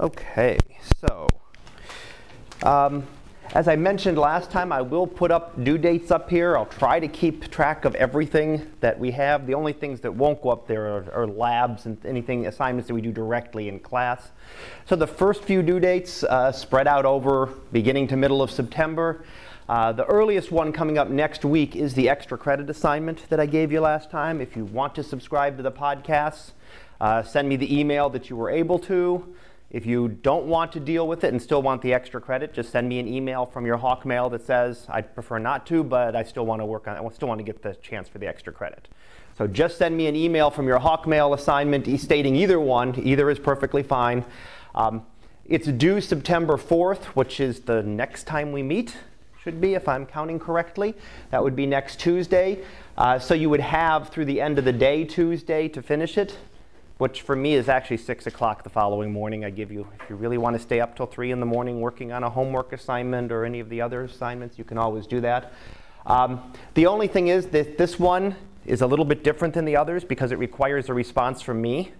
Okay, so um, as I mentioned last time, I will put up due dates up here. I'll try to keep track of everything that we have. The only things that won't go up there are, are labs and anything assignments that we do directly in class. So the first few due dates uh, spread out over beginning to middle of September. Uh, the earliest one coming up next week is the extra credit assignment that I gave you last time. If you want to subscribe to the podcasts, uh, send me the email that you were able to. If you don't want to deal with it and still want the extra credit, just send me an email from your Hawkmail that says, I'd prefer not to, but I still want to work on it. I still want to get the chance for the extra credit. So just send me an email from your Hawkmail assignment stating either one. Either is perfectly fine. Um, it's due September 4th, which is the next time we meet, should be, if I'm counting correctly. That would be next Tuesday. Uh, so you would have through the end of the day Tuesday to finish it which for me is actually 6 o'clock the following morning. I give you, if you really want to stay up till 3 in the morning working on a homework assignment or any of the other assignments, you can always do that. Um, the only thing is that this one is a little bit different than the others because it requires a response from me.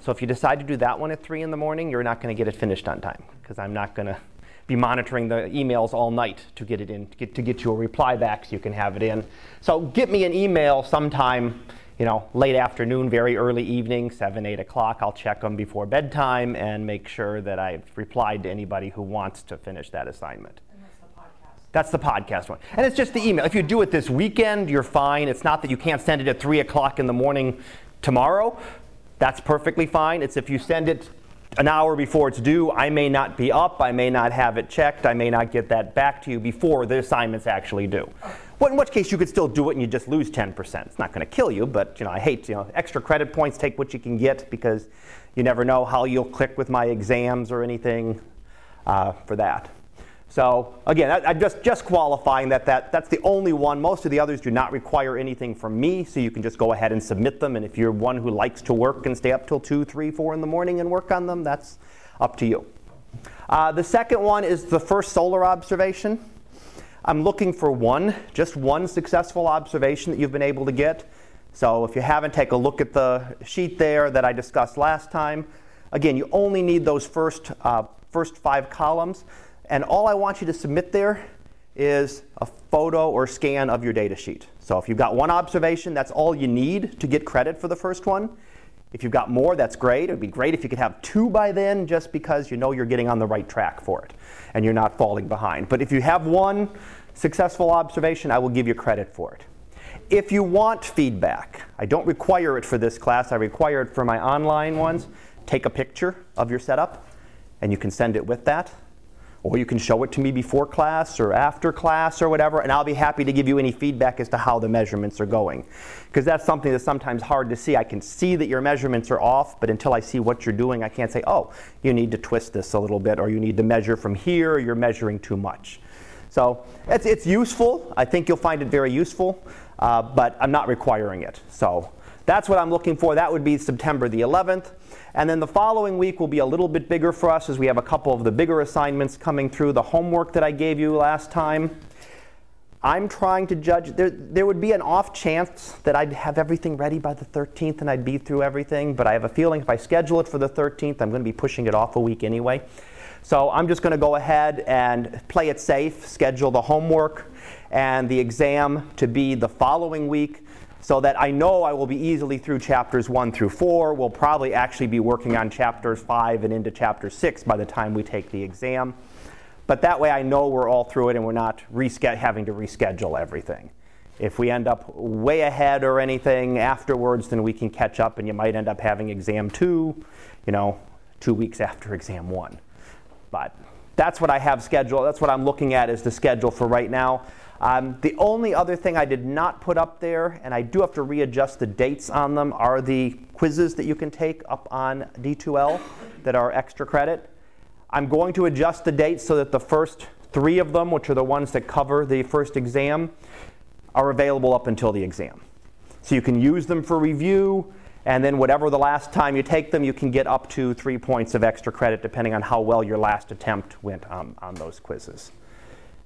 So if you decide to do that one at 3 in the morning, you're not going to get it finished on time because I'm not going to be monitoring the emails all night to get it in, to get, to get you a reply back so you can have it in. So get me an email sometime you know, late afternoon, very early evening, 7, 8 o'clock. I'll check them before bedtime and make sure that I've replied to anybody who wants to finish that assignment. That's the podcast one. And it's just the email. If you do it this weekend, you're fine. It's not that you can't send it at 3 o'clock in the morning tomorrow. That's perfectly fine. It's if you send it an hour before it's due, I may not be up, I may not have it checked, I may not get that back to you before the assignment's actually due. Well, in which case you could still do it and you just lose 10%. It's not going to kill you, but you know, I hate, you know, extra credit points, take what you can get because you never know how you'll click with my exams or anything uh, for that. So again, I, am just, just qualifying that, that that's the only one. Most of the others do not require anything from me, so you can just go ahead and submit them. And if you're one who likes to work and stay up till 2, 3, 4 in the morning and work on them, that's up to you. Uh, the second one is the first solar observation. I'm looking for one, just one successful observation that you've been able to get. So if you haven't, take a look at the sheet there that I discussed last time. Again, you only need those first, uh, first five columns. And all I want you to submit there is a photo or scan of your data sheet. So if you've got one observation, that's all you need to get credit for the first one. If you've got more, that's great. It would be great if you could have two by then just because you know you're getting on the right track for it and you're not falling behind. But if you have one successful observation, I will give you credit for it. If you want feedback, I don't require it for this class, I require it for my online ones. Take a picture of your setup and you can send it with that. Or you can show it to me before class or after class or whatever, and I'll be happy to give you any feedback as to how the measurements are going. Because that's something that's sometimes hard to see. I can see that your measurements are off, but until I see what you're doing, I can't say, oh, you need to twist this a little bit, or you need to measure from here, or you're measuring too much. So it's, it's useful. I think you'll find it very useful, uh, but I'm not requiring it. So that's what I'm looking for. That would be September the 11th. And then the following week will be a little bit bigger for us as we have a couple of the bigger assignments coming through the homework that I gave you last time. I'm trying to judge. There, there would be an off chance that I'd have everything ready by the 13th and I'd be through everything, but I have a feeling if I schedule it for the 13th, I'm going to be pushing it off a week anyway. So I'm just going to go ahead and play it safe, schedule the homework and the exam to be the following week so that I know I will be easily through chapters 1 through 4. We'll probably actually be working on chapters 5 and into chapter 6 by the time we take the exam. But that way I know we're all through it and we're not having to reschedule everything. If we end up way ahead or anything afterwards, then we can catch up and you might end up having exam 2, you know, two weeks after exam 1. But that's what I have scheduled. That's what I'm looking at as the schedule for right now. Um, the only other thing I did not put up there, and I do have to readjust the dates on them, are the quizzes that you can take up on D2L that are extra credit. I'm going to adjust the dates so that the first three of them, which are the ones that cover the first exam, are available up until the exam. So you can use them for review, and then whatever the last time you take them, you can get up to three points of extra credit depending on how well your last attempt went on, on those quizzes.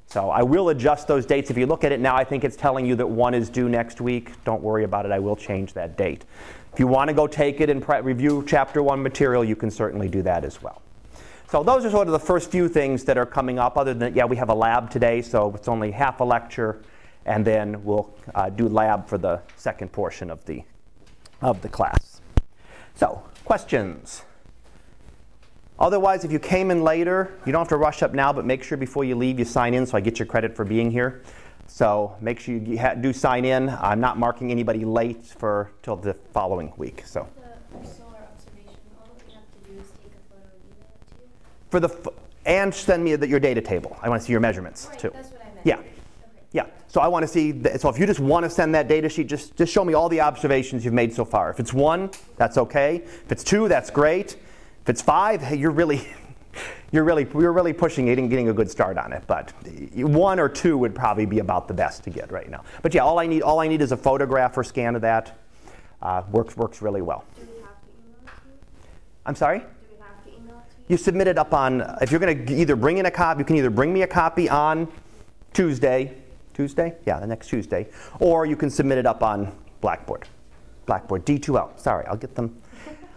So I will adjust those dates. If you look at it now, I think it's telling you that one is due next week. Don't worry about it. I will change that date. If you want to go take it and pre- review chapter one material, you can certainly do that as well. So those are sort of the first few things that are coming up. Other than yeah, we have a lab today, so it's only half a lecture, and then we'll uh, do lab for the second portion of the of the class. So questions. Otherwise, if you came in later, you don't have to rush up now, but make sure before you leave you sign in so I get your credit for being here. So make sure you ha- do sign in. I'm not marking anybody late for till the following week. So. For the f- and send me the, your data table. I want to see your measurements right, too. That's what I meant. Yeah. Okay. Yeah. So I want to see. The, so if you just want to send that data sheet, just just show me all the observations you've made so far. If it's one, that's okay. If it's two, that's great. If it's five, hey, you're really. You're really, you're really pushing it and getting a good start on it, but one or two would probably be about the best to get right now. But yeah, all I need, all I need is a photograph or scan of that. Uh, works, works really well. Do we have to email it to you? I'm sorry. Do we have to email it to you? You submit it up on, if you're going to either bring in a copy, you can either bring me a copy on Tuesday, Tuesday? Yeah, the next Tuesday, or you can submit it up on Blackboard. Blackboard, D2L. Sorry, I'll get them.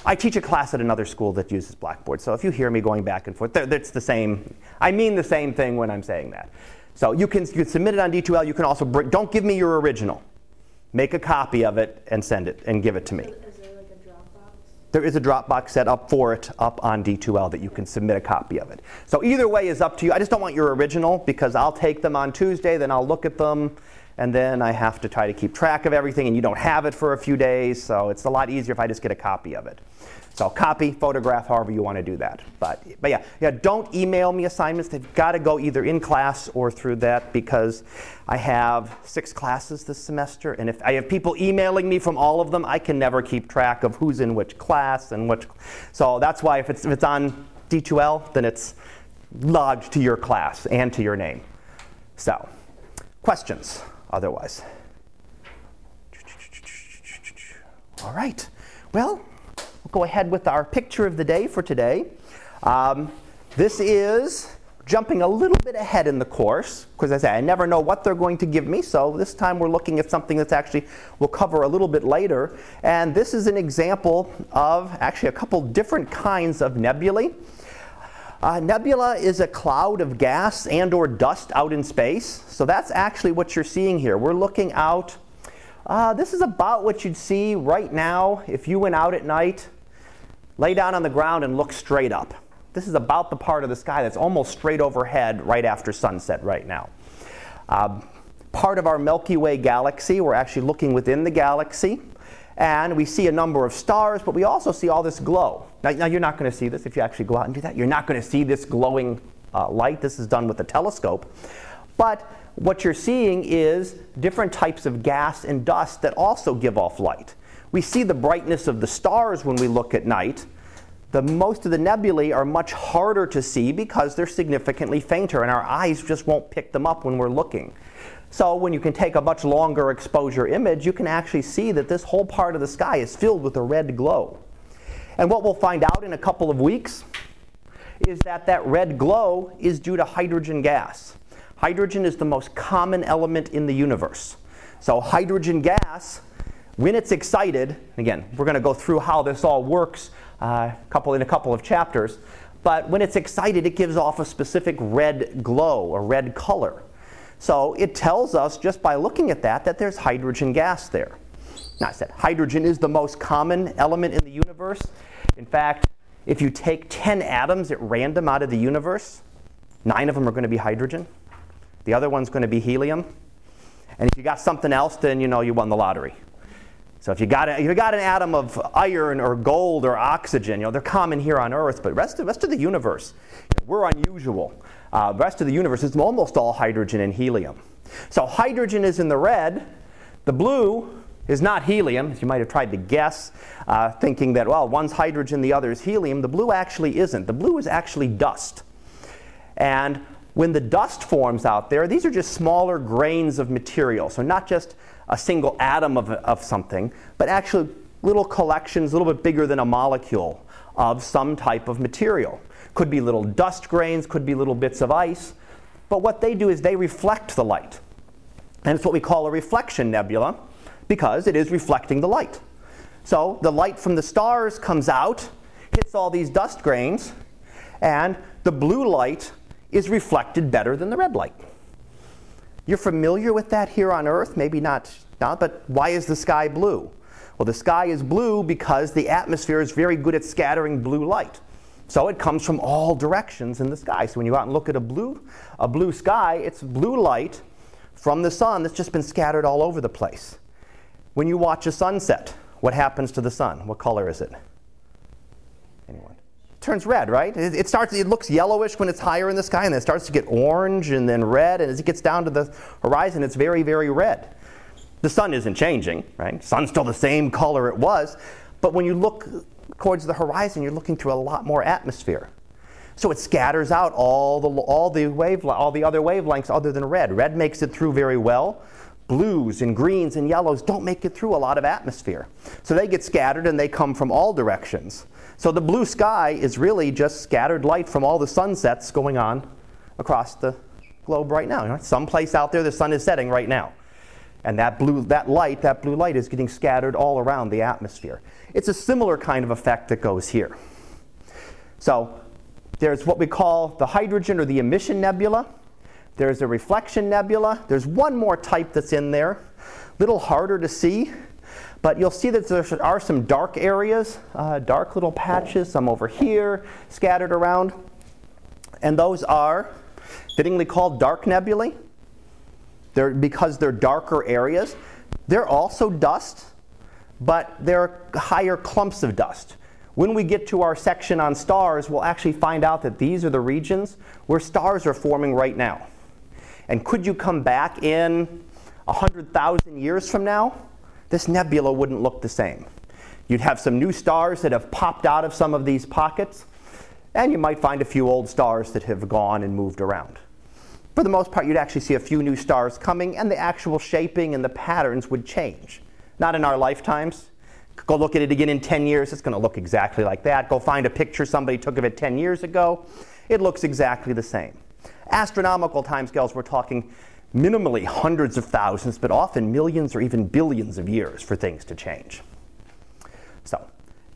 I teach a class at another school that uses Blackboard, so if you hear me going back and forth, that's the same. I mean the same thing when I'm saying that. So you can, you can submit it on D2L. You can also bring, don't give me your original. Make a copy of it and send it and give it to me. Is there like a Dropbox? There is a Dropbox set up for it up on D2L that you can submit a copy of it. So either way is up to you. I just don't want your original because I'll take them on Tuesday, then I'll look at them, and then I have to try to keep track of everything, and you don't have it for a few days. So it's a lot easier if I just get a copy of it. So copy, photograph, however you want to do that. But, but yeah, yeah, don't email me assignments. They've got to go either in class or through that because I have six classes this semester, and if I have people emailing me from all of them, I can never keep track of who's in which class and which. So that's why if it's, if it's on D2L, then it's logged to your class and to your name. So, questions otherwise? All right. Well, we'll go ahead with our picture of the day for today. Um, this is jumping a little bit ahead in the course because I say I never know what they're going to give me. So this time we're looking at something that's actually we'll cover a little bit later. And this is an example of actually a couple different kinds of nebulae. Uh, nebula is a cloud of gas and or dust out in space. So that's actually what you're seeing here. We're looking out. Uh, this is about what you'd see right now if you went out at night, lay down on the ground and look straight up. This is about the part of the sky that's almost straight overhead right after sunset right now. Uh, part of our Milky Way galaxy, we're actually looking within the galaxy and we see a number of stars, but we also see all this glow. Now, now you're not going to see this if you actually go out and do that. You're not going to see this glowing uh, light. This is done with a telescope. But what you're seeing is different types of gas and dust that also give off light. We see the brightness of the stars when we look at night. The most of the nebulae are much harder to see because they're significantly fainter, and our eyes just won't pick them up when we're looking. So when you can take a much longer exposure image, you can actually see that this whole part of the sky is filled with a red glow. And what we'll find out in a couple of weeks is that that red glow is due to hydrogen gas. Hydrogen is the most common element in the universe. So hydrogen gas, when it's excited, again, we're going to go through how this all works uh, couple, in a couple of chapters, but when it's excited, it gives off a specific red glow a red color. So it tells us just by looking at that that there's hydrogen gas there. Now I said hydrogen is the most common element in the universe. In fact, if you take 10 atoms at random out of the universe, nine of them are going to be hydrogen. The other one's going to be helium. And if you got something else, then you know you won the lottery. So if you got, a, if you got an atom of iron or gold or oxygen, you know, they're common here on Earth, but rest of, rest of the universe, we're unusual. Uh, the rest of the universe is almost all hydrogen and helium. So hydrogen is in the red. The blue is not helium, as you might have tried to guess, uh, thinking that, well, one's hydrogen, the other is helium. The blue actually isn't. The blue is actually dust. And when the dust forms out there, these are just smaller grains of material. So not just a single atom of, of something, but actually little collections, a little bit bigger than a molecule of some type of material. Could be little dust grains, could be little bits of ice. But what they do is they reflect the light. And it's what we call a reflection nebula because it is reflecting the light. So the light from the stars comes out, hits all these dust grains, And the blue light is reflected better than the red light. You're familiar with that here on Earth? Maybe not now, but why is the sky blue? Well, the sky is blue because the atmosphere is very good at scattering blue light. So it comes from all directions in the sky. So when you go out and look at a blue, a blue sky, it's blue light from the sun that's just been scattered all over the place. When you watch a sunset, what happens to the sun? What color is it? Anyone? It turns red, right? It, it, starts. It looks yellowish when it's higher in the sky, and then it starts to get orange and then red. And as it gets down to the horizon, it's very, very red. The sun isn't changing, right? Sun's still the same color it was, but when you look towards the horizon, you're looking through a lot more atmosphere. So it scatters out all the, all the, wave, all the other wavelengths other than red. Red makes it through very well. Blues and greens and yellows don't make it through a lot of atmosphere. So they get scattered and they come from all directions. So the blue sky is really just scattered light from all the sunsets going on across the globe right now. You know, someplace out there the sun is setting right now. And that blue that light, that blue light is getting scattered all around the atmosphere. It's a similar kind of effect that goes here. So there's what we call the hydrogen or the emission nebula. There's a reflection nebula. There's one more type that's in there, a little harder to see, but you'll see that there are some dark areas, uh, dark little patches, some over here scattered around. And those are fittingly called dark nebulae. They're, because they're darker areas. They're also dust, but they're higher clumps of dust. When we get to our section on stars, we'll actually find out that these are the regions where stars are forming right now. And could you come back in 100,000 years from now? This nebula wouldn't look the same. You'd have some new stars that have popped out of some of these pockets, and you might find a few old stars that have gone and moved around for the most part, you'd actually see a few new stars coming, and the actual shaping and the patterns would change. Not in our lifetimes. Go look at it again in 10 years, it's going to look exactly like that. Go find a picture somebody took of it 10 years ago, it looks exactly the same. Astronomical timescales, we're talking minimally hundreds of thousands, but often millions or even billions of years for things to change. So,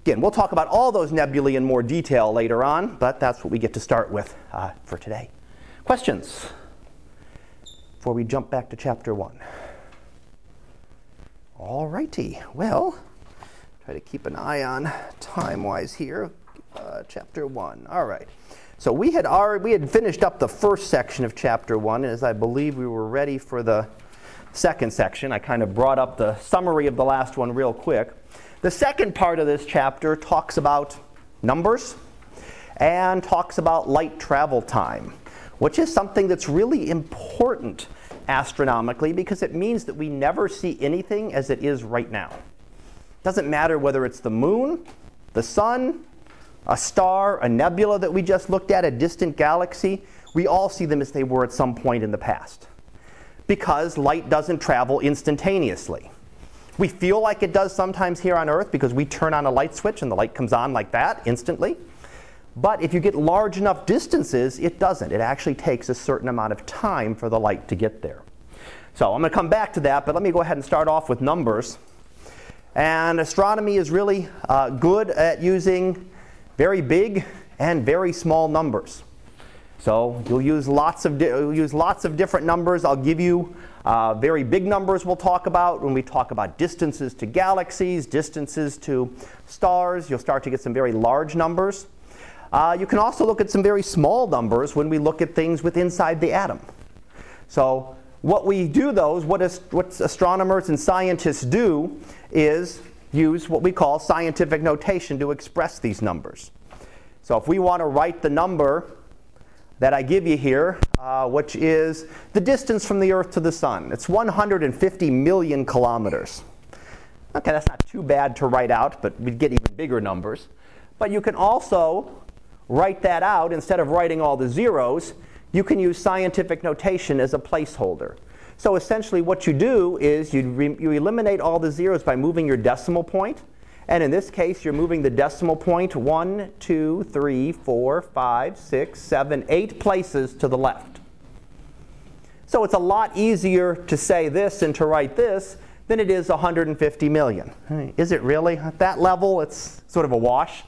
again, we'll talk about all those nebulae in more detail later on, but that's what we get to start with uh, for today. Questions? before we jump back to chapter 1. All righty. Well, try to keep an eye on time wise here. Uh, chapter 1. All right. So we had already, we had finished up the first section of chapter 1, and as I believe we were ready for the second section, I kind of brought up the summary of the last one real quick. The second part of this chapter talks about numbers and talks about light travel time which is something that's really important astronomically because it means that we never see anything as it is right now. It doesn't matter whether it's the moon, the sun, a star, a nebula that we just looked at, a distant galaxy, we all see them as they were at some point in the past. Because light doesn't travel instantaneously. We feel like it does sometimes here on Earth because we turn on a light switch and the light comes on like that instantly. But if you get large enough distances, it doesn't. It actually takes a certain amount of time for the light to get there. So I'm going to come back to that, but let me go ahead and start off with numbers. And astronomy is really uh, good at using very big and very small numbers. So you'll use lots of, di- use lots of different numbers. I'll give you uh, very big numbers we'll talk about when we talk about distances to galaxies, distances to stars. You'll start to get some very large numbers. Uh, you can also look at some very small numbers when we look at things with inside the atom. So what we do though is what, is, what astronomers and scientists do is use what we call scientific notation to express these numbers. So if we want to write the number that I give you here, uh, which is the distance from the Earth to the Sun, it's 150 million kilometers. Okay, that's not too bad to write out, but we'd get even bigger numbers. But you can also write that out, instead of writing all the zeros, you can use scientific notation as a placeholder. So essentially what you do is you, re- you eliminate all the zeros by moving your decimal point. And in this case, you're moving the decimal point one, two, three, four, five, six, seven, eight places to the left. So it's a lot easier to say this and to write this than it is 150 million. Is it really? At that level, it's sort of a wash.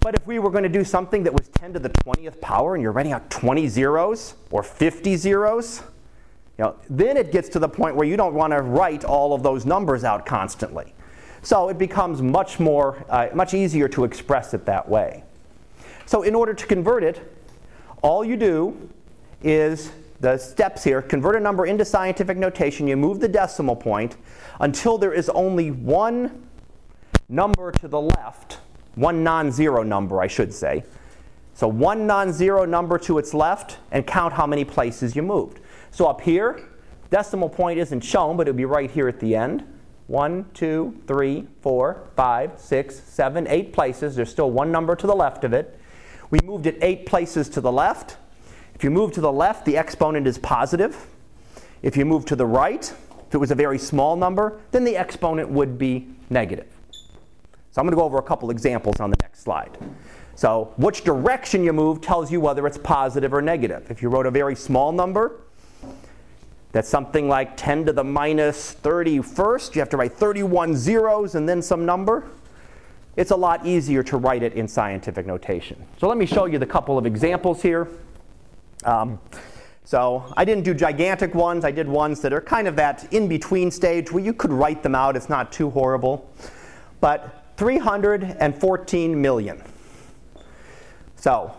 But if we were going to do something that was 10 to the 20th power and you're writing out 20 zeros or 50 zeros, you know, then it gets to the point where you don't want to write all of those numbers out constantly. So it becomes much more, uh, much easier to express it that way. So in order to convert it, all you do is the steps here, convert a number into scientific notation, you move the decimal point until there is only one number to the left, one non-zero number I should say. So one non-zero number to its left and count how many places you moved. So up here, decimal point isn't shown, but it would be right here at the end. One, two, three, four, five, six, seven, eight places. There's still one number to the left of it. We moved it eight places to the left. If you move to the left, the exponent is positive. If you move to the right, if it was a very small number, then the exponent would be negative. So I'm going to go over a couple examples on the next slide. So which direction you move tells you whether it's positive or negative. If you wrote a very small number, that's something like 10 to the minus 31st. You have to write 31 zeros and then some number. It's a lot easier to write it in scientific notation. So let me show you the couple of examples here. Um, so I didn't do gigantic ones. I did ones that are kind of that in-between stage where you could write them out. It's not too horrible. But 314 million. So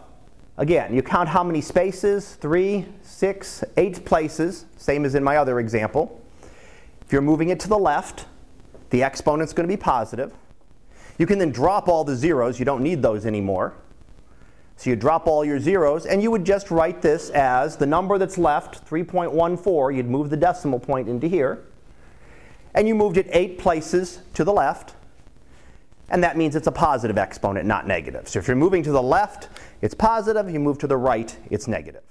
again, you count how many spaces, three, six, eight places, same as in my other example. If you're moving it to the left, the exponent's going to be positive. You can then drop all the zeros. You don't need those anymore. So you drop all your zeros, and you would just write this as the number that's left, 3.14. You'd move the decimal point into here. And you moved it eight places to the left. And that means it's a positive exponent, not negative. So if you're moving to the left, it's positive. If You move to the right, it's negative.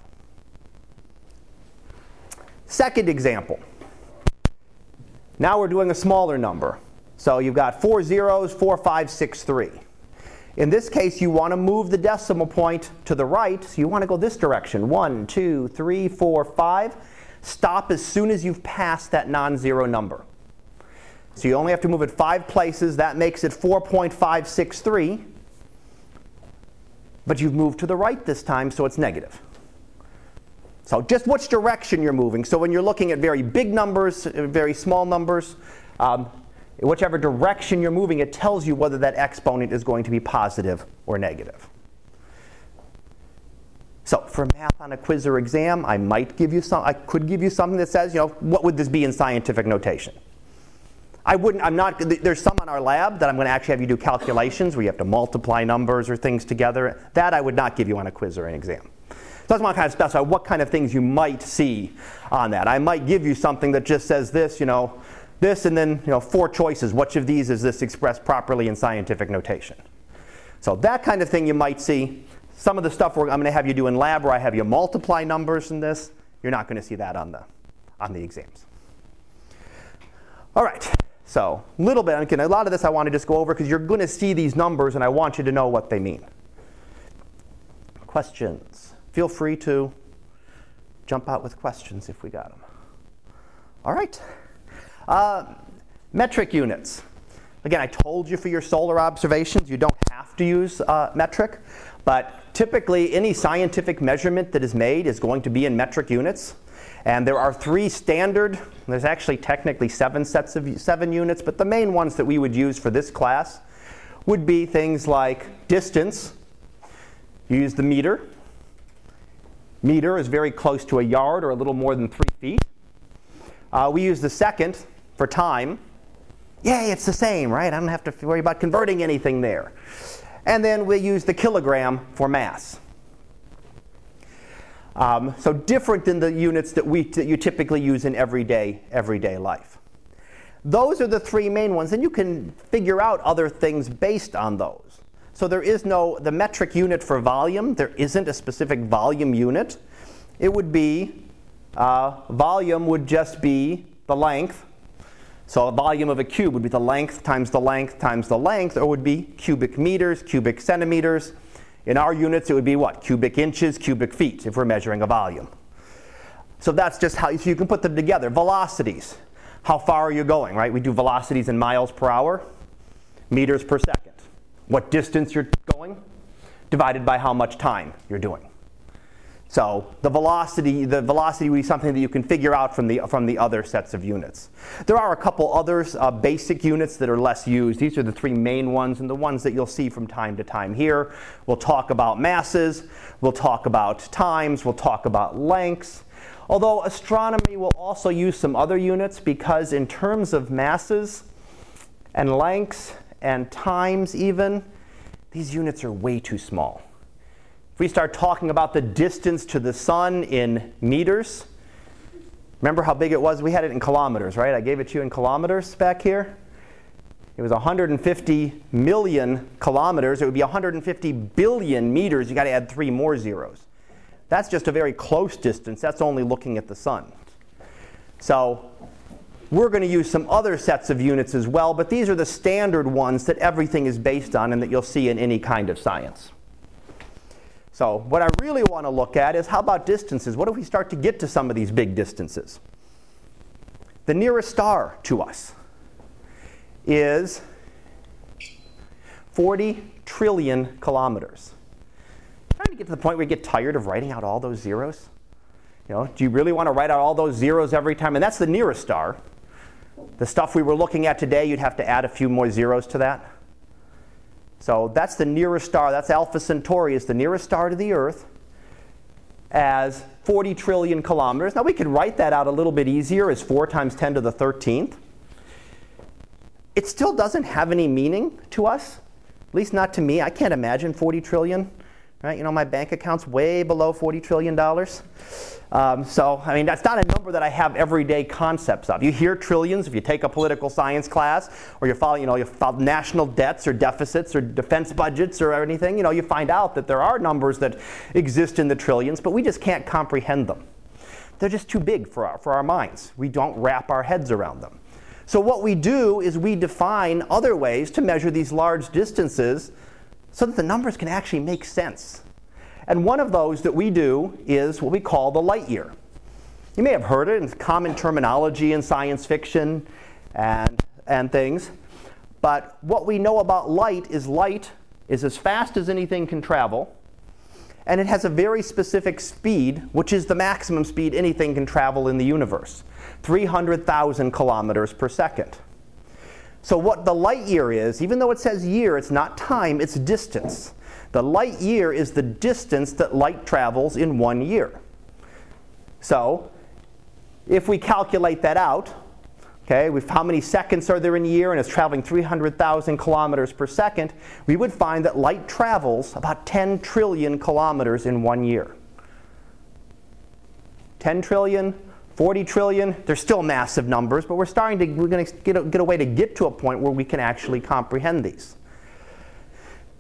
Second example. Now we're doing a smaller number. So you've got four zeros, four, five, six, three. In this case, you want to move the decimal point to the right, so you want to go this direction. One, two, three, four, five. Stop as soon as you've passed that non-zero number. So you only have to move it five places. That makes it 4.563. But you've moved to the right this time, so it's negative. So just which direction you're moving. So when you're looking at very big numbers, very small numbers, um, whichever direction you're moving, it tells you whether that exponent is going to be positive or negative. So for math on a quiz or exam, I might give you some, I could give you something that says, you know, what would this be in scientific notation? I wouldn't, I'm not, there's some on our lab that I'm going to actually have you do calculations where you have to multiply numbers or things together. That I would not give you on a quiz or an exam. So I want to kind of specify what kind of things you might see on that. I might give you something that just says this, you know, this and then you know, four choices. Which of these is this expressed properly in scientific notation? So that kind of thing you might see. Some of the stuff I'm going to have you do in lab where I have you multiply numbers in this, you're not going to see that on the, on the exams. All right, so a little bit, again, a lot of this I want to just go over because you're going to see these numbers and I want you to know what they mean. Questions? Feel free to jump out with questions if we got them. All right. Uh, metric units. Again, I told you for your solar observations, you don't have to use uh, metric, but typically any scientific measurement that is made is going to be in metric units. And there are three standard, there's actually technically seven sets of seven units, but the main ones that we would use for this class would be things like distance. You use the meter. Meter is very close to a yard or a little more than three feet. Uh, we use the second, for time, yay, it's the same, right? I don't have to worry about converting anything there. And then we use the kilogram for mass. Um, so different than the units that, we, that you typically use in everyday, everyday life. Those are the three main ones, and you can figure out other things based on those. So there is no, the metric unit for volume, there isn't a specific volume unit. It would be, uh, volume would just be the length so a volume of a cube would be the length times the length times the length, or would be cubic meters, cubic centimeters. In our units, it would be what? Cubic inches, cubic feet, if we're measuring a volume. So that's just how so you can put them together. Velocities. How far are you going, right? We do velocities in miles per hour, meters per second. What distance you're going, divided by how much time you're doing. So the velocity, the velocity would be something that you can figure out from the, from the other sets of units. There are a couple other uh, basic units that are less used. These are the three main ones and the ones that you'll see from time to time here. We'll talk about masses, we'll talk about times, we'll talk about lengths. Although astronomy will also use some other units because in terms of masses and lengths and times even, these units are way too small. If we start talking about the distance to the sun in meters, remember how big it was? We had it in kilometers, right? I gave it to you in kilometers back here. It was 150 million kilometers. It would be 150 billion meters. You got to add three more zeros. That's just a very close distance. That's only looking at the sun. So we're going to use some other sets of units as well, but these are the standard ones that everything is based on and that you'll see in any kind of science. So what I really want to look at is how about distances? What if we start to get to some of these big distances? The nearest star to us is 40 trillion kilometers. Trying to get to the point where you get tired of writing out all those zeros? You know, do you really want to write out all those zeros every time? And that's the nearest star. The stuff we were looking at today, you'd have to add a few more zeros to that. So that's the nearest star. That's Alpha Centauri. It's the nearest star to the Earth as 40 trillion kilometers. Now we could write that out a little bit easier as 4 times 10 to the 13th. It still doesn't have any meaning to us, at least not to me. I can't imagine 40 trillion. Right? You know, my bank account's way below $40 trillion. Um, so, I mean, that's not a number that I have everyday concepts of. You hear trillions if you take a political science class, or you follow, you know, you follow national debts or deficits or defense budgets or anything. You know, you find out that there are numbers that exist in the trillions, but we just can't comprehend them. They're just too big for our, for our minds. We don't wrap our heads around them. So, what we do is we define other ways to measure these large distances so that the numbers can actually make sense. And one of those that we do is what we call the light year. You may have heard it in common terminology in science fiction and, and things. But what we know about light is light is as fast as anything can travel, and it has a very specific speed, which is the maximum speed anything can travel in the universe 300,000 kilometers per second. So, what the light year is, even though it says year, it's not time, it's distance. The light year is the distance that light travels in one year. So, if we calculate that out, okay, with how many seconds are there in a year and it's traveling 300,000 kilometers per second, we would find that light travels about 10 trillion kilometers in one year. 10 trillion, 40 trillion, they're still massive numbers, but we're starting to, we're going to get a, get a way to get to a point where we can actually comprehend these.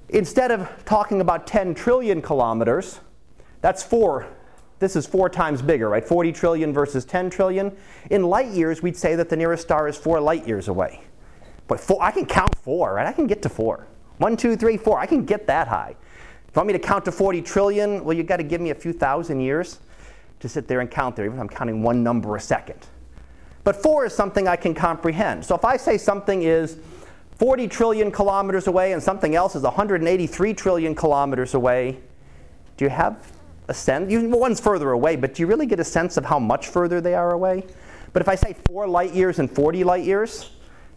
Instead of talking about 10 trillion kilometers, that's four. This is four times bigger, right? 40 trillion versus 10 trillion. In light years, we'd say that the nearest star is four light years away. But four, I can count four, right? I can get to four. One, two, three, four. I can get that high. If you want me to count to 40 trillion, well, you've got to give me a few thousand years to sit there and count there, even if I'm counting one number a second. But four is something I can comprehend. So if I say something is 40 trillion kilometers away and something else is 183 trillion kilometers away, do you have a sense? You, one's further away, but do you really get a sense of how much further they are away? But if I say four light years and 40 light years,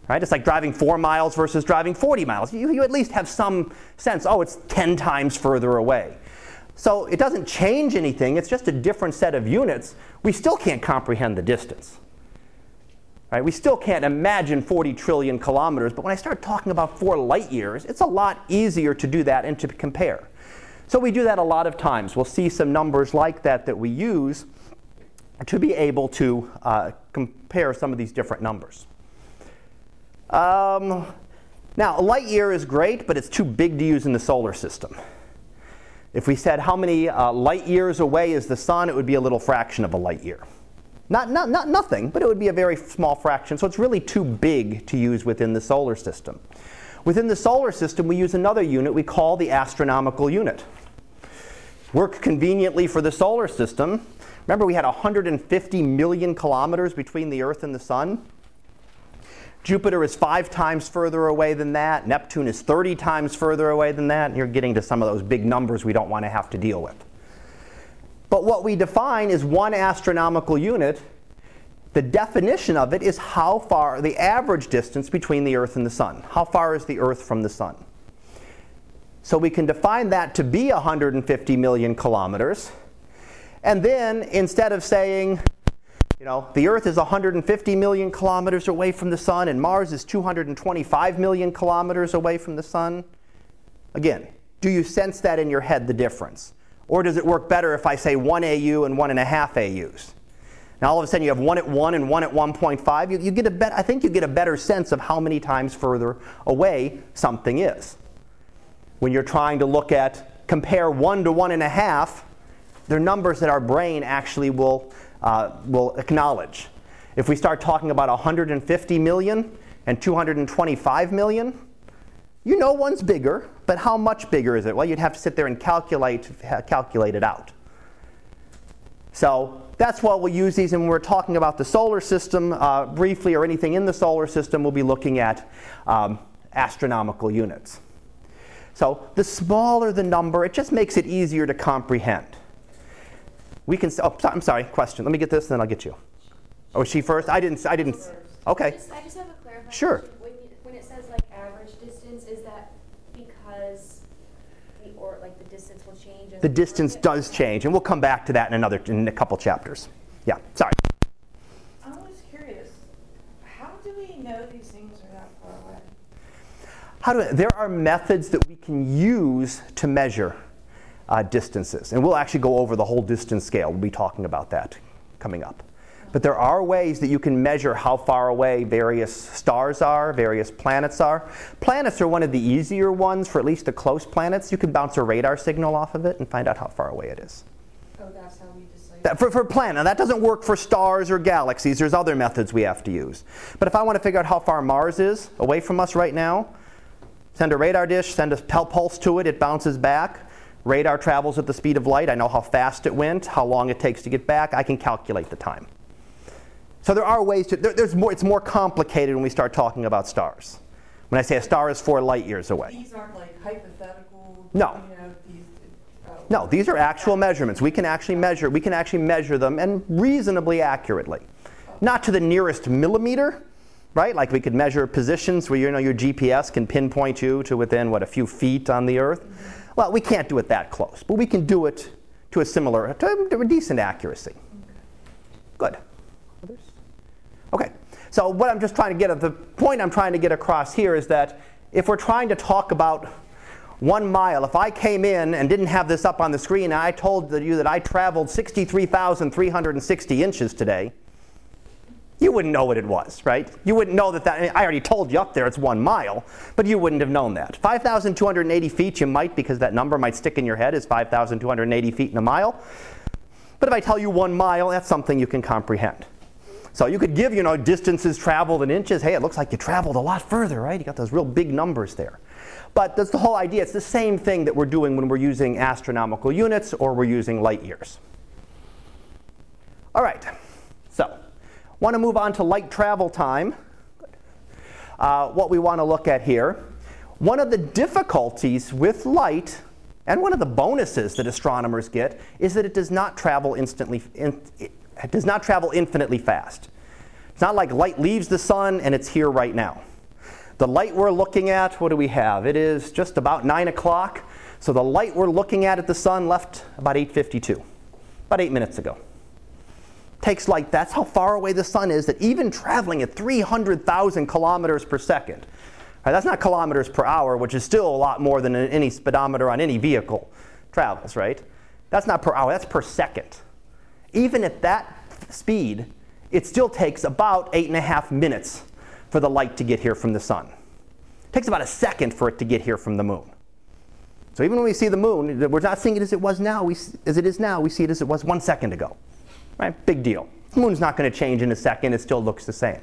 right? It's like driving four miles versus driving 40 miles. You, you at least have some sense, oh, it's 10 times further away. So it doesn't change anything, it's just a different set of units. We still can't comprehend the distance. Right? We still can't imagine 40 trillion kilometers, but when I start talking about four light years, it's a lot easier to do that and to compare. So we do that a lot of times. We'll see some numbers like that that we use to be able to uh, compare some of these different numbers. Um, now, a light year is great, but it's too big to use in the solar system. If we said how many uh, light years away is the sun, it would be a little fraction of a light year. Not, not, not nothing, but it would be a very small fraction. So it's really too big to use within the solar system. Within the solar system, we use another unit we call the astronomical unit. Work conveniently for the solar system. Remember, we had 150 million kilometers between the Earth and the Sun. Jupiter is five times further away than that. Neptune is 30 times further away than that. And you're getting to some of those big numbers we don't want to have to deal with. But what we define is one astronomical unit. The definition of it is how far, the average distance between the Earth and the Sun. How far is the Earth from the Sun? So we can define that to be 150 million kilometers. And then instead of saying you know, the Earth is 150 million kilometers away from the Sun, and Mars is 225 million kilometers away from the Sun. Again, do you sense that in your head, the difference? Or does it work better if I say 1 AU and 1.5 AUs? Now all of a sudden you have one at 1 and one at 1.5. You, you get a bet, I think you get a better sense of how many times further away something is. When you're trying to look at, compare 1 to 1.5, they're numbers that our brain actually will uh, will acknowledge. If we start talking about 150 million and 225 million, you know one's bigger, but how much bigger is it? Well, you'd have to sit there and calculate, calculate it out. So that's why we'll use these, and when we're talking about the solar system uh, briefly or anything in the solar system, we'll be looking at um, astronomical units. So the smaller the number, it just makes it easier to comprehend. We can. Oh, I'm sorry. Question. Let me get this, and then I'll get you. Oh, she first. I didn't. I didn't. Okay. I just, I just have a clarifying Sure. When, you, when it says like average distance, is that because the or like the distance will change? as The distance work it? does change, and we'll come back to that in another in a couple chapters. Yeah. Sorry. I'm always curious, how do we know these things are that far away? How do there are methods that we can use to measure uh, distances, and we'll actually go over the whole distance scale. We'll be talking about that coming up. But there are ways that you can measure how far away various stars are, various planets are. Planets are one of the easier ones for at least the close planets. You can bounce a radar signal off of it and find out how far away it is. Oh, that's how we decide. That, for, for planet, now that doesn't work for stars or galaxies. There's other methods we have to use. But if I want to figure out how far Mars is away from us right now, send a radar dish, send a pul- pulse to it, it bounces back. Radar travels at the speed of light. I know how fast it went, how long it takes to get back. I can calculate the time. So there are ways to, there, there's more, it's more complicated when we start talking about stars. When I say a star is four light years away. These aren't like hypothetical. No. You know, these. Oh. No, these are actual measurements. We can actually measure, we can actually measure them and reasonably accurately. Not to the nearest millimeter, right? Like we could measure positions where you know your GPS can pinpoint you to within what a few feet on the earth. Mm-hmm. Well, we can't do it that close, but we can do it to a similar to a decent accuracy. Good. Others? Okay. So what I'm just trying to get at the point I'm trying to get across here is that if we're trying to talk about one mile, if I came in and didn't have this up on the screen and I told you that I traveled 63,360 inches today, you wouldn't know what it was, right? You wouldn't know that that, I already told you up there it's one mile, but you wouldn't have known that. 5,280 feet, you might because that number might stick in your head is 5,280 feet in a mile. But if I tell you one mile, that's something you can comprehend. So you could give, you know, distances traveled in inches. Hey, it looks like you traveled a lot further, right? You got those real big numbers there. But that's the whole idea. It's the same thing that we're doing when we're using astronomical units or we're using light years. All right, want to move on to light travel time. Uh, what we want to look at here. One of the difficulties with light, and one of the bonuses that astronomers get, is that it does not travel instantly. In, it does not travel infinitely fast. It's not like light leaves the sun and it's here right now. The light we're looking at, what do we have? It is just about 9 o'clock. So the light we're looking at at the sun left about 8.52, about eight minutes ago. Takes light, that's how far away the sun is, that even traveling at 300,000 kilometers per second, right, that's not kilometers per hour, which is still a lot more than any speedometer on any vehicle travels, right? That's not per hour, that's per second. Even at that speed, it still takes about eight and a half minutes for the light to get here from the sun. It takes about a second for it to get here from the moon. So even when we see the moon, we're not seeing it as it was now, we, as it is now, we see it as it was one second ago. Right? Big deal. The moon's not going to change in a second, it still looks the same.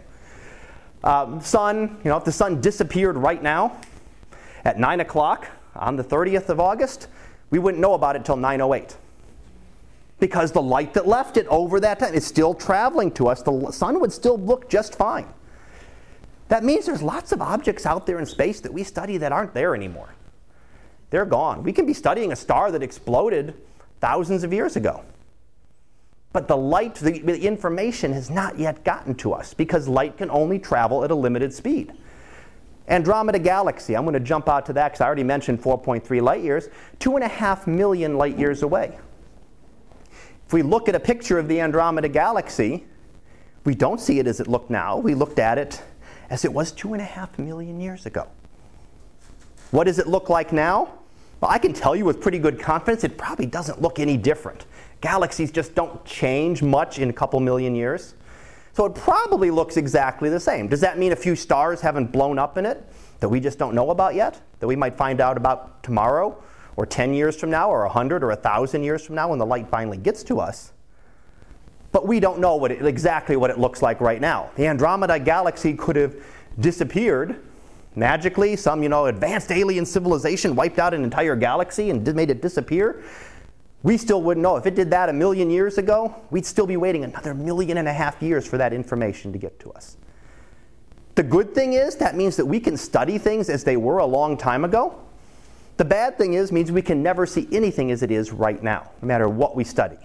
Um, sun, you know, if the sun disappeared right now at 9 o'clock on the 30th of August, we wouldn't know about it until 9.08 because the light that left it over that time is still traveling to us. The sun would still look just fine. That means there's lots of objects out there in space that we study that aren't there anymore. They're gone. We can be studying a star that exploded thousands of years ago. But the light, the, the information has not yet gotten to us because light can only travel at a limited speed. Andromeda Galaxy, I'm going to jump out to that because I already mentioned 4.3 light years, two and a half million light years away. If we look at a picture of the Andromeda Galaxy, we don't see it as it looked now. We looked at it as it was two and a half million years ago. What does it look like now? Well, I can tell you with pretty good confidence it probably doesn't look any different. Galaxies just don't change much in a couple million years. So it probably looks exactly the same. Does that mean a few stars haven't blown up in it that we just don't know about yet? That we might find out about tomorrow or 10 years from now or 100 or 1,000 years from now when the light finally gets to us? But we don't know what it, exactly what it looks like right now. The Andromeda galaxy could have disappeared magically. Some, you know, advanced alien civilization wiped out an entire galaxy and made it disappear we still wouldn't know. If it did that a million years ago, we'd still be waiting another million and a half years for that information to get to us. The good thing is that means that we can study things as they were a long time ago. The bad thing is means we can never see anything as it is right now, no matter what we study.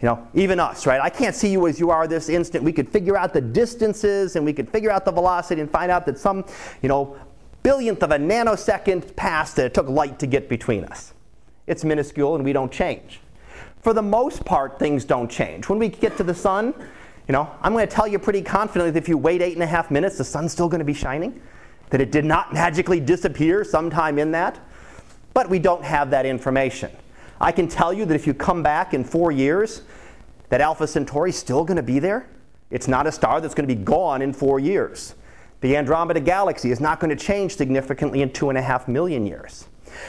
You know, even us, right? I can't see you as you are this instant. We could figure out the distances and we could figure out the velocity and find out that some, you know, billionth of a nanosecond passed that it took light to get between us it's minuscule and we don't change. For the most part, things don't change. When we get to the sun, you know, I'm going to tell you pretty confidently that if you wait eight and a half minutes, the sun's still going to be shining, that it did not magically disappear sometime in that. But we don't have that information. I can tell you that if you come back in four years, that Alpha Centauri is still going to be there. It's not a star that's going to be gone in four years. The Andromeda Galaxy is not going to change significantly in two and a half million years.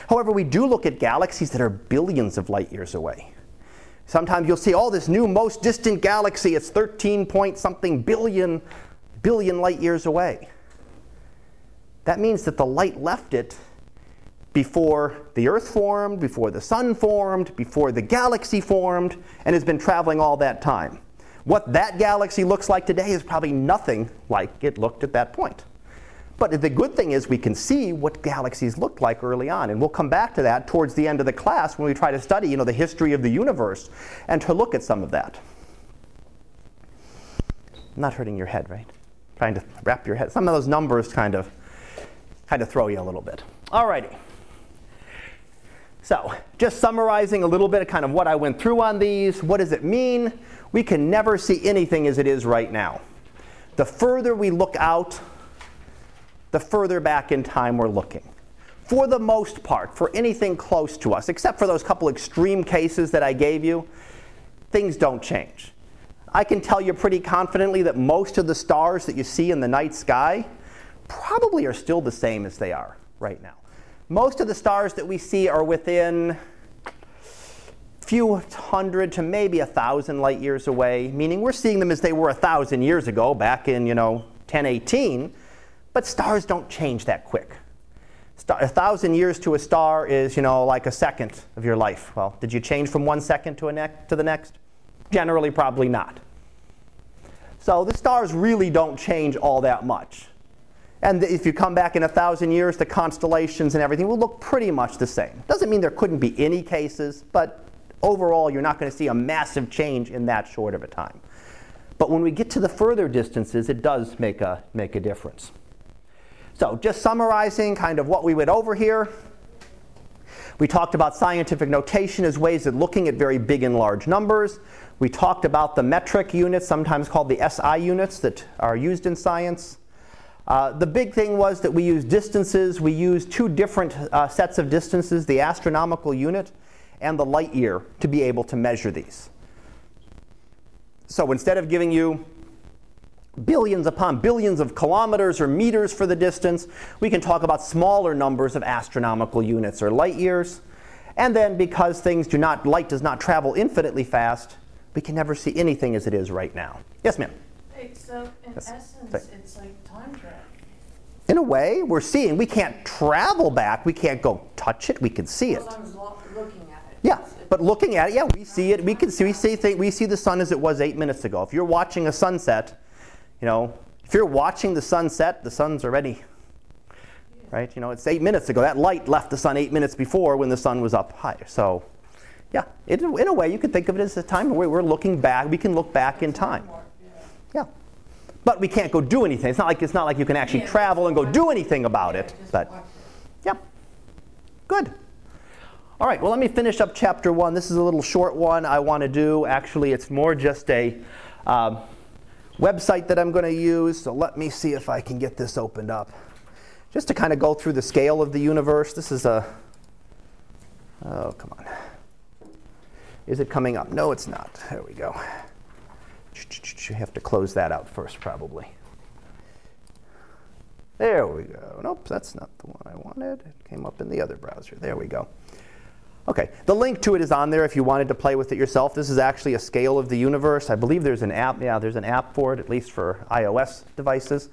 However, we do look at galaxies that are billions of light years away. Sometimes you'll see, oh, this new most distant galaxy, it's 13 point something billion, billion light years away. That means that the light left it before the Earth formed, before the Sun formed, before the galaxy formed, and has been traveling all that time. What that galaxy looks like today is probably nothing like it looked at that point. But the good thing is we can see what galaxies looked like early on. And we'll come back to that towards the end of the class when we try to study you know, the history of the universe and to look at some of that. Not hurting your head, right? Trying to wrap your head. Some of those numbers kind of, kind of throw you a little bit. Alrighty. So, just summarizing a little bit of kind of what I went through on these. What does it mean? We can never see anything as it is right now. The further we look out, the further back in time we're looking. For the most part, for anything close to us, except for those couple extreme cases that I gave you, things don't change. I can tell you pretty confidently that most of the stars that you see in the night sky probably are still the same as they are right now. Most of the stars that we see are within a few hundred to maybe a thousand light years away, meaning we're seeing them as they were a thousand years ago, back in, you know, 1018 but stars don't change that quick. Star, a thousand years to a star is, you know, like a second of your life. Well, did you change from one second to, a ne- to the next? Generally, probably not. So the stars really don't change all that much. And if you come back in a thousand years, the constellations and everything will look pretty much the same. Doesn't mean there couldn't be any cases, but overall, you're not going to see a massive change in that short of a time. But when we get to the further distances, it does make a, make a difference. So just summarizing kind of what we went over here. We talked about scientific notation as ways of looking at very big and large numbers. We talked about the metric units, sometimes called the SI units, that are used in science. Uh, the big thing was that we used distances. We used two different uh, sets of distances, the astronomical unit and the light year, to be able to measure these. So instead of giving you billions upon billions of kilometers or meters for the distance. We can talk about smaller numbers of astronomical units or light years. And then because things do not, light does not travel infinitely fast, we can never see anything as it is right now. Yes, ma'am? So in Yes. essence, Sorry. it's like time travel. In a way, we're seeing. We can't travel back. We can't go touch it. We can see it. Because I was lo- looking at it. Yeah, but looking at it, yeah, we see it. We can see. We see. We see the sun as it was eight minutes ago. If you're watching a sunset, you know, If you're watching the sunset, the sun's already, right? You know, it's eight minutes ago. That light left the sun eight minutes before when the sun was up high. So, yeah, in, in a way, you could think of it as a time where we're looking back. We can look back in time. Yeah. Yeah. But we can't go do anything. It's not like, it's not like you can actually travel and go do anything about it. But, yeah. Good. All right, well, let me finish up chapter one. This is a little short one I want to do. Actually, it's more just a um, website that I'm going to use. So let me see if I can get this opened up. Just to kind of go through the scale of the universe. This is a. Oh, come on. Is it coming up? No, it's not. There we go. You have to close that out first, probably. There we go. Nope, that's not the one I wanted. It came up in the other browser. There we go. Okay, the link to it is on there if you wanted to play with it yourself. This is actually a scale of the universe. I believe there's an app. Yeah, there's an app for it, at least for iOS devices.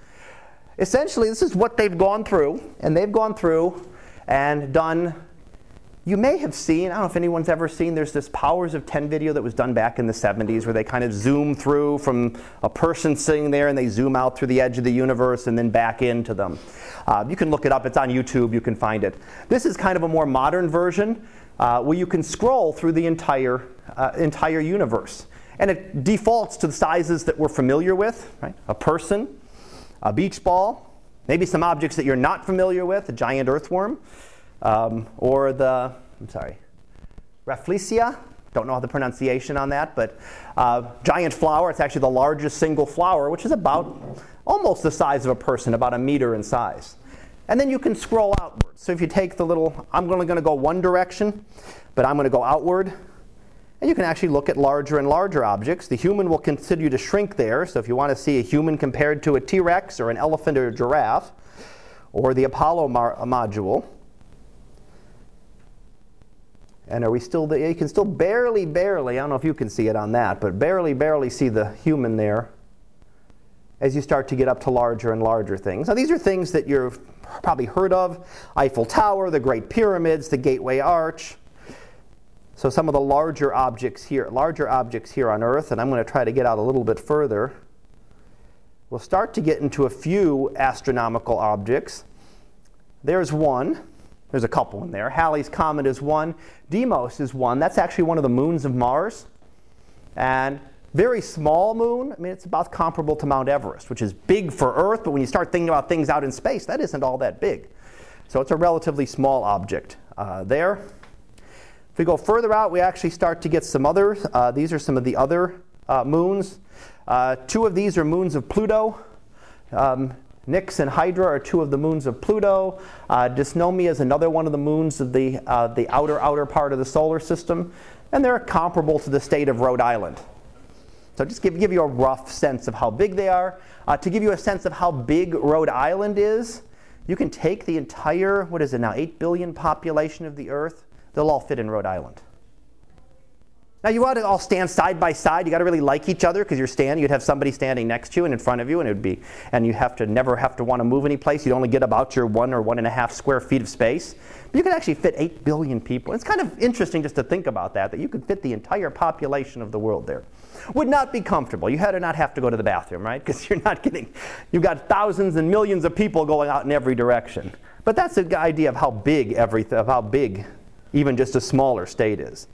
Essentially, this is what they've gone through, and they've gone through and done. You may have seen, I don't know if anyone's ever seen, there's this Powers of 10 video that was done back in the 70s where they kind of zoom through from a person sitting there and they zoom out through the edge of the universe and then back into them. Uh, you can look it up, it's on YouTube, you can find it. This is kind of a more modern version uh, where you can scroll through the entire, uh, entire universe. And it defaults to the sizes that we're familiar with, right? A person, a beach ball, maybe some objects that you're not familiar with, a giant earthworm, um, or the, I'm sorry, Rafflesia. Don't know how the pronunciation on that, but uh, giant flower. It's actually the largest single flower, which is about almost the size of a person, about a meter in size. And then you can scroll outward. So if you take the little, I'm only going to go one direction, but I'm going to go outward. And you can actually look at larger and larger objects. The human will continue to shrink there. So if you want to see a human compared to a T Rex or an elephant or a giraffe, or the Apollo module, and are we still there? You can still barely, barely, I don't know if you can see it on that, but barely, barely see the human there as you start to get up to larger and larger things. Now, these are things that you've probably heard of Eiffel Tower, the Great Pyramids, the Gateway Arch. So, some of the larger objects here, larger objects here on Earth, and I'm going to try to get out a little bit further. We'll start to get into a few astronomical objects. There's one. There's a couple in there. Halley's Comet is one. Deimos is one. That's actually one of the moons of Mars. And very small moon. I mean, it's about comparable to Mount Everest, which is big for Earth, but when you start thinking about things out in space, that isn't all that big. So it's a relatively small object uh, there. If we go further out, we actually start to get some other. Uh, these are some of the other uh, moons. Uh, two of these are moons of Pluto. Um, Nix and Hydra are two of the moons of Pluto. Uh, Dysnomia is another one of the moons of the, uh, the outer, outer part of the solar system. And they're comparable to the state of Rhode Island. So just give, give you a rough sense of how big they are. Uh, to give you a sense of how big Rhode Island is, you can take the entire, what is it now, 8 billion population of the Earth. They'll all fit in Rhode Island. Now you want to all stand side by side. You got to really like each other because you're standing. You'd have somebody standing next to you and in front of you, and it'd be, and you have to never have to want to move any place. You'd only get about your one or one and a half square feet of space. But you could actually fit eight billion people. It's kind of interesting just to think about that. That you could fit the entire population of the world there. Would not be comfortable. You had to not have to go to the bathroom, right? Because you're not getting. You've got thousands and millions of people going out in every direction. But that's the idea of how big everything, of how big even just a smaller state is.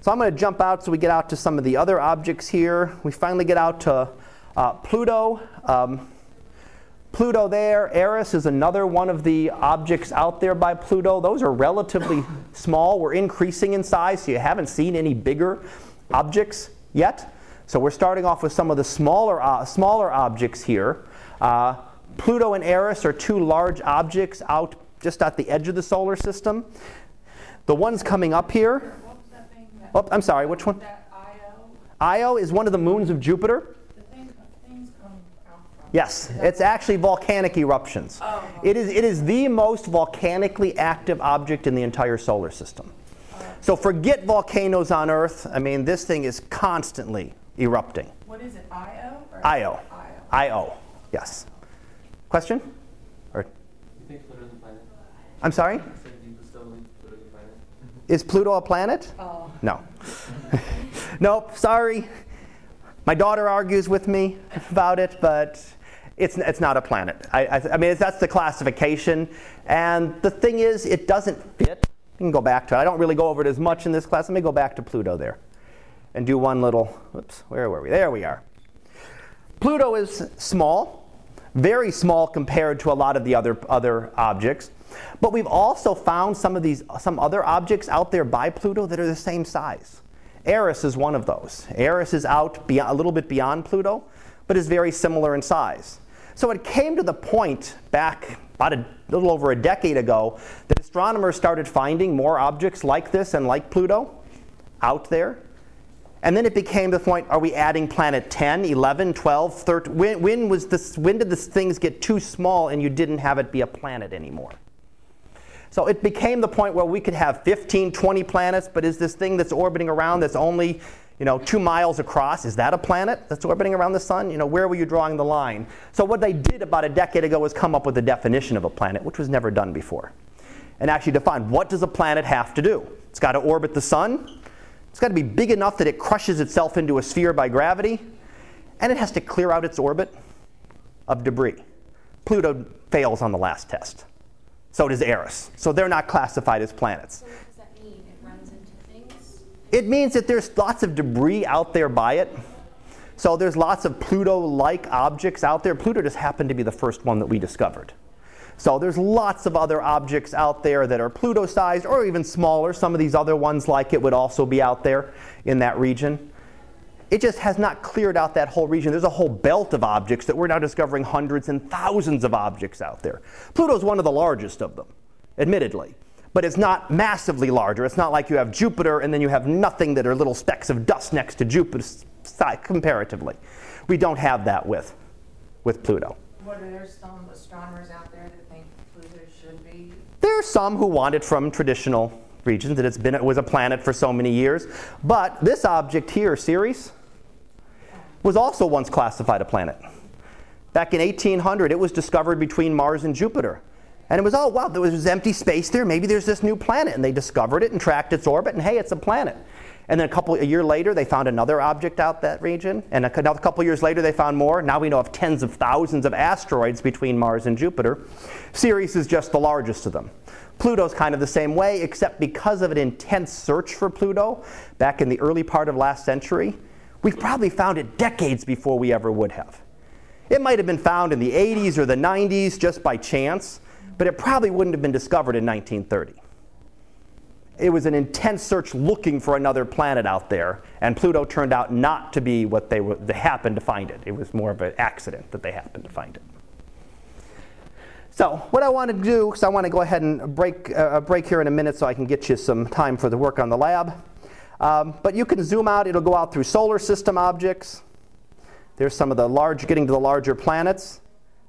So I'm going to jump out so we get out to some of the other objects here. We finally get out to uh, Pluto. Um, Pluto there, Eris is another one of the objects out there by Pluto. Those are relatively small. We're increasing in size, so you haven't seen any bigger objects yet. So we're starting off with some of the smaller, uh, smaller objects here. Uh, Pluto and Eris are two large objects out just at the edge of the solar system. The ones coming up here, What was that thing that? Oh, I'm sorry, which one? That IO, Io is one of the moons of Jupiter. the thing, things come out from. Yes, it's actually volcanic eruptions. Oh. It is, it is the most volcanically active object in the entire solar system. Oh. So forget volcanoes on Earth. I mean, this thing is constantly erupting. What is it, IO? or- Io. IO. Io, yes. Question? Or, You think Pluto's a planet? I'm sorry? I said, do you still believe Pluto's a planet? Is Pluto a planet? Oh. No. nope, sorry. My daughter argues with me about it, but It's, it's not a planet. I, I, I mean, that's the classification. And the thing is, it doesn't fit. You can go back to it. I don't really go over it as much in this class. Let me go back to Pluto there and do one little, whoops, where were we? There we are. Pluto is small, very small compared to a lot of the other, other objects. But we've also found some of these, some other objects out there by Pluto that are the same size. Eris is one of those. Eris is out beyond, a little bit beyond Pluto, but is very similar in size. So it came to the point back about a little over a decade ago that astronomers started finding more objects like this and like Pluto out there. And then it became the point are we adding planet 10, 11, 12, 13? When, when, was this, when did these things get too small and you didn't have it be a planet anymore? So it became the point where we could have 15, 20 planets, but is this thing that's orbiting around that's only you know, two miles across, is that a planet that's orbiting around the sun? You know, where were you drawing the line? So what they did about a decade ago was come up with a definition of a planet, which was never done before. And actually define what does a planet have to do? It's got to orbit the sun, it's got to be big enough that it crushes itself into a sphere by gravity, and it has to clear out its orbit of debris. Pluto fails on the last test. So does Eris. So they're not classified as planets. So what does that mean? It runs into things? It means that there's lots of debris out there by it. So there's lots of Pluto-like objects out there. Pluto just happened to be the first one that we discovered. So there's lots of other objects out there that are Pluto-sized or even smaller. Some of these other ones like it would also be out there in that region. It just has not cleared out that whole region. There's a whole belt of objects that we're now discovering hundreds and thousands of objects out there. Pluto's one of the largest of them, admittedly. But it's not massively larger. It's not like you have Jupiter and then you have nothing that are little specks of dust next to Jupiter comparatively. We don't have that with, with Pluto. What are there some astronomers out there that think Pluto should be? There are some who want it from traditional regions, that it's been it was a planet for so many years. But this object here, Ceres, was also once classified a planet. Back in 1800, it was discovered between Mars and Jupiter. And it was, oh, wow, there was empty space there. Maybe there's this new planet. And they discovered it and tracked its orbit, and hey, it's a planet. And then a couple a year later, they found another object out that region. And a, another couple years later, they found more. Now we know of tens of thousands of asteroids between Mars and Jupiter. Ceres is just the largest of them. Pluto's kind of the same way, except because of an intense search for Pluto back in the early part of last century, we probably found it decades before we ever would have. It might have been found in the 80s or the 90s just by chance, but it probably wouldn't have been discovered in 1930 it was an intense search looking for another planet out there, and Pluto turned out not to be what they, were, they happened to find it. It was more of an accident that they happened to find it. So what I want to do, because I want to go ahead and break, uh, break here in a minute so I can get you some time for the work on the lab. Um, but you can zoom out. It'll go out through solar system objects. There's some of the large, getting to the larger planets.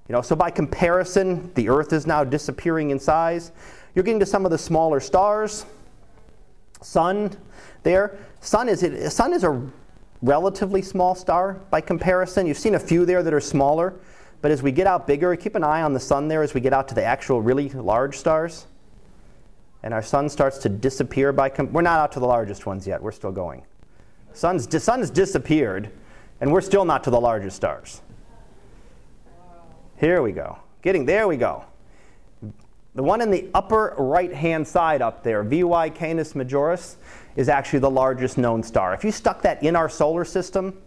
You know, so by comparison, the Earth is now disappearing in size. You're getting to some of the smaller stars. Sun there. Sun is, it, Sun is a relatively small star by comparison. You've seen a few there that are smaller, but as we get out bigger, keep an eye on the Sun there as we get out to the actual really large stars. And our Sun starts to disappear by. Com- we're not out to the largest ones yet. We're still going. Sun's di- Sun's disappeared, and we're still not to the largest stars. Here we go. Getting there we go. The one in the upper right hand side up there, VY Canis Majoris, is actually the largest known star. If you stuck that in our solar system,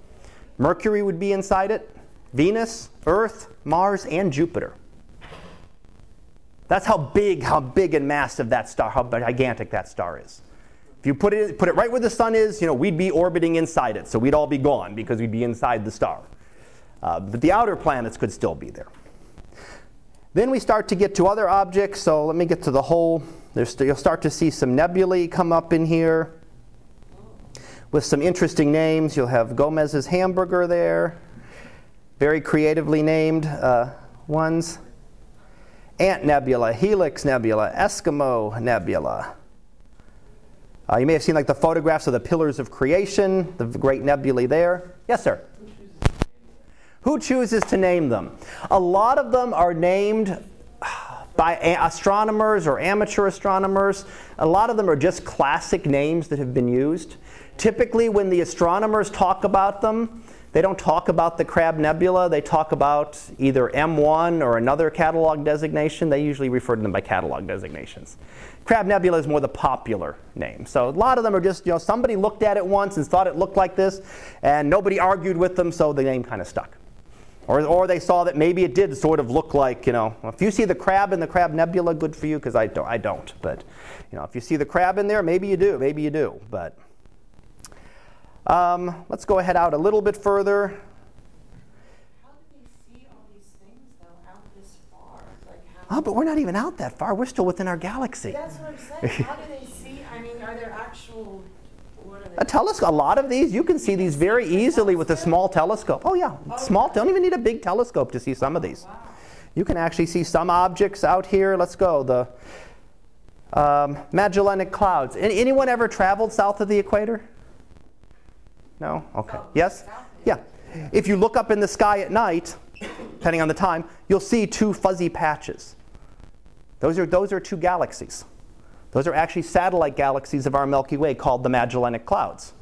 Mercury would be inside it, Venus, Earth, Mars, and Jupiter. That's how big, how big and massive that star, how gigantic that star is. If you put it, put it right where the sun is, you know, we'd be orbiting inside it, so we'd all be gone because we'd be inside the star. Uh, but the outer planets could still be there. Then we start to get to other objects. So let me get to the whole. There's, you'll start to see some nebulae come up in here with some interesting names. You'll have Gomez's hamburger there, very creatively named uh, ones. Ant Nebula, Helix Nebula, Eskimo Nebula. Uh, you may have seen like the photographs of the pillars of creation, the great nebulae there. Yes, sir. Who chooses to name them? A lot of them are named by astronomers or amateur astronomers. A lot of them are just classic names that have been used. Typically, when the astronomers talk about them, They don't talk about the Crab Nebula. They talk about either M1 or another catalog designation. They usually refer to them by catalog designations. Crab Nebula is more the popular name. So a lot of them are just, you know, somebody looked at it once and thought it looked like this, and nobody argued with them, so the name kind of stuck. Or, or they saw that maybe it did sort of look like, you know, if you see the crab in the Crab Nebula, good for you, because I don't, I don't. But, you know, if you see the crab in there, maybe you do, maybe you do. But um, let's go ahead out a little bit further. How do they see all these things though out this far? Like how? Oh, but we're not even out that far. We're still within our galaxy. That's what I'm saying. How do they see? I mean, are there actual? What are they? A telescope. A lot of these, you can see these very easily with a small telescope. Oh yeah, small. Don't even need a big telescope to see some of these. Wow. You can actually see some objects out here. Let's go. The um, Magellanic Clouds. Anyone ever traveled south of the equator? No? Okay. Yes? Yeah. If you look up in the sky at night, depending on the time, you'll see two fuzzy patches. Those are, those are two galaxies. Those are actually satellite galaxies of our Milky Way called the Magellanic Clouds.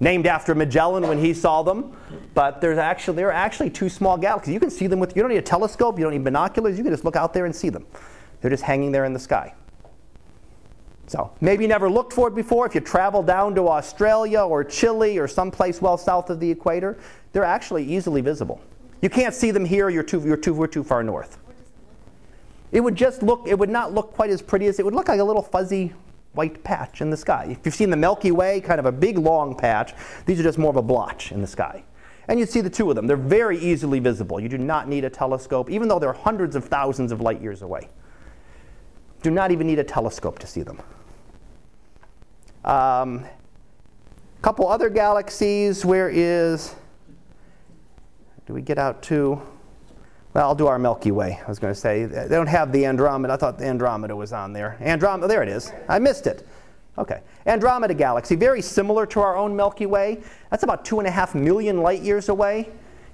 Named after Magellan when he saw them, but there's actually, they're actually two small galaxies. You can see them with, you don't need a telescope, you don't need binoculars, you can just look out there and see them. They're just hanging there in the sky. So maybe you never looked for it before. If you travel down to Australia or Chile or someplace well south of the equator, they're actually easily visible. You can't see them here. You're too, you're too, we're too far north. It would just look. It would not look quite as pretty as it would look like a little fuzzy white patch in the sky. If you've seen the Milky Way, kind of a big long patch, these are just more of a blotch in the sky. And you'd see the two of them. They're very easily visible. You do not need a telescope, even though they're hundreds of thousands of light years away. Do not even need a telescope to see them. Um, couple other galaxies. Where is? Do we get out to? Well, I'll do our Milky Way. I was going to say they don't have the Andromeda. I thought the Andromeda was on there. Andromeda, there it is. I missed it. Okay, Andromeda galaxy, very similar to our own Milky Way. That's about two and a half million light years away.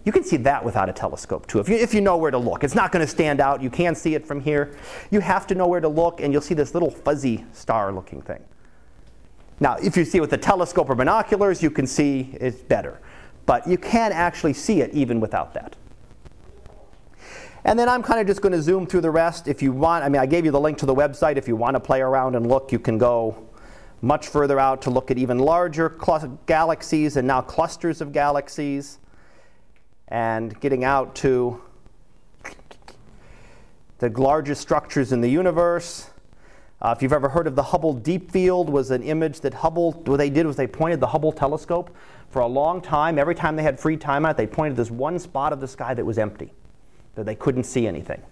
You can see that without a telescope too, if you, if you know where to look. It's not going to stand out. You can see it from here. You have to know where to look, and you'll see this little fuzzy star-looking thing. Now, if you see it with a telescope or binoculars, you can see it better. But you can actually see it even without that. And then I'm kind of just going to zoom through the rest. If you want, I mean, I gave you the link to the website. If you want to play around and look, you can go much further out to look at even larger galaxies and now clusters of galaxies. And getting out to the largest structures in the universe. Uh, if you've ever heard of the Hubble Deep Field, was an image that Hubble, what they did was they pointed the Hubble telescope for a long time. Every time they had free time out, they pointed this one spot of the sky that was empty, that they couldn't see anything.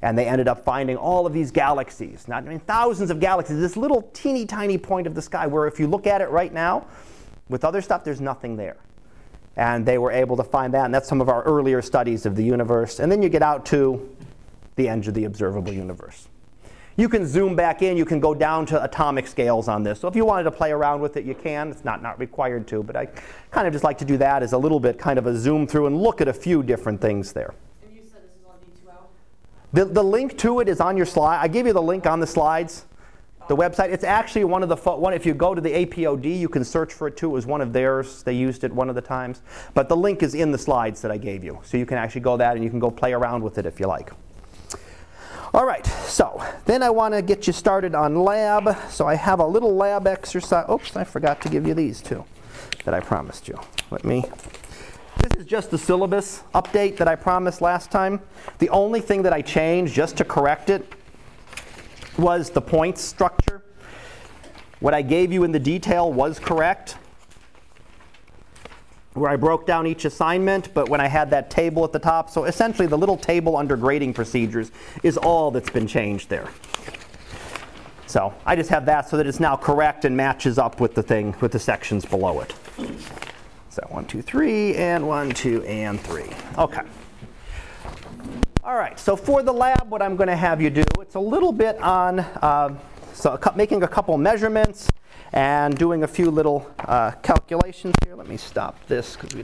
And they ended up finding all of these galaxies, not I mean, thousands of galaxies, this little teeny tiny point of the sky where if you look at it right now, with other stuff, there's nothing there. And they were able to find that, and that's some of our earlier studies of the universe. And then you get out to the edge of the observable universe. You can zoom back in, you can go down to atomic scales on this. So if you wanted to play around with it, you can. It's not, not required to, but I kind of just like to do that as a little bit kind of a zoom through and look at a few different things there. And you said this is on D2L? The, the link to it is on your slide. I gave you the link on the slides. The website. It's actually one of the one. If you go to the APOD, you can search for it too. It was one of theirs. They used it one of the times. But the link is in the slides that I gave you, so you can actually go that and you can go play around with it if you like. All right, so then I want to get you started on lab. So I have a little lab exercise. Oops, I forgot to give you these two that I promised you. Let me. This is just the syllabus update that I promised last time. The only thing that I changed just to correct it was the points structure. What I gave you in the detail was correct where I broke down each assignment, but when I had that table at the top, so essentially the little table under grading procedures is all that's been changed there. So I just have that so that it's now correct and matches up with the thing, with the sections below it. So one, two, three, and one, two, and three. Okay. All right, so for the lab, what I'm going to have you do, it's a little bit on uh, so making a couple measurements and doing a few little uh, calculations here. Let me stop this because we